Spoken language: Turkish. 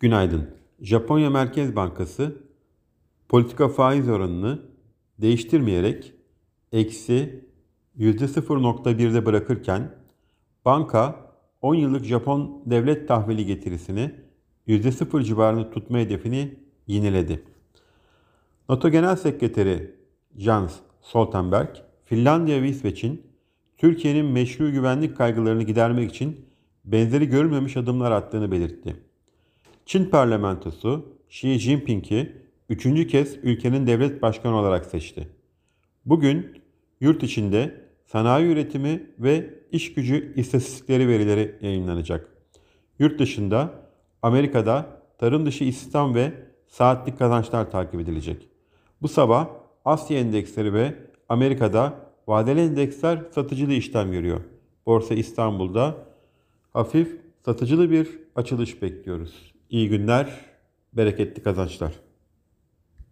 Günaydın. Japonya Merkez Bankası politika faiz oranını değiştirmeyerek eksi %0.1'de bırakırken banka 10 yıllık Japon devlet tahvili getirisini %0 civarında tutma hedefini yineledi. NATO Genel Sekreteri Jens Stoltenberg, Finlandiya ve İsveç'in Türkiye'nin meşru güvenlik kaygılarını gidermek için benzeri görülmemiş adımlar attığını belirtti. Çin parlamentosu Xi Jinping'i üçüncü kez ülkenin devlet başkanı olarak seçti. Bugün yurt içinde sanayi üretimi ve iş gücü istatistikleri verileri yayınlanacak. Yurt dışında Amerika'da tarım dışı istihdam ve saatlik kazançlar takip edilecek. Bu sabah Asya endeksleri ve Amerika'da vadeli endeksler satıcılı işlem görüyor. Borsa İstanbul'da hafif satıcılı bir açılış bekliyoruz. İyi günler, bereketli kazançlar.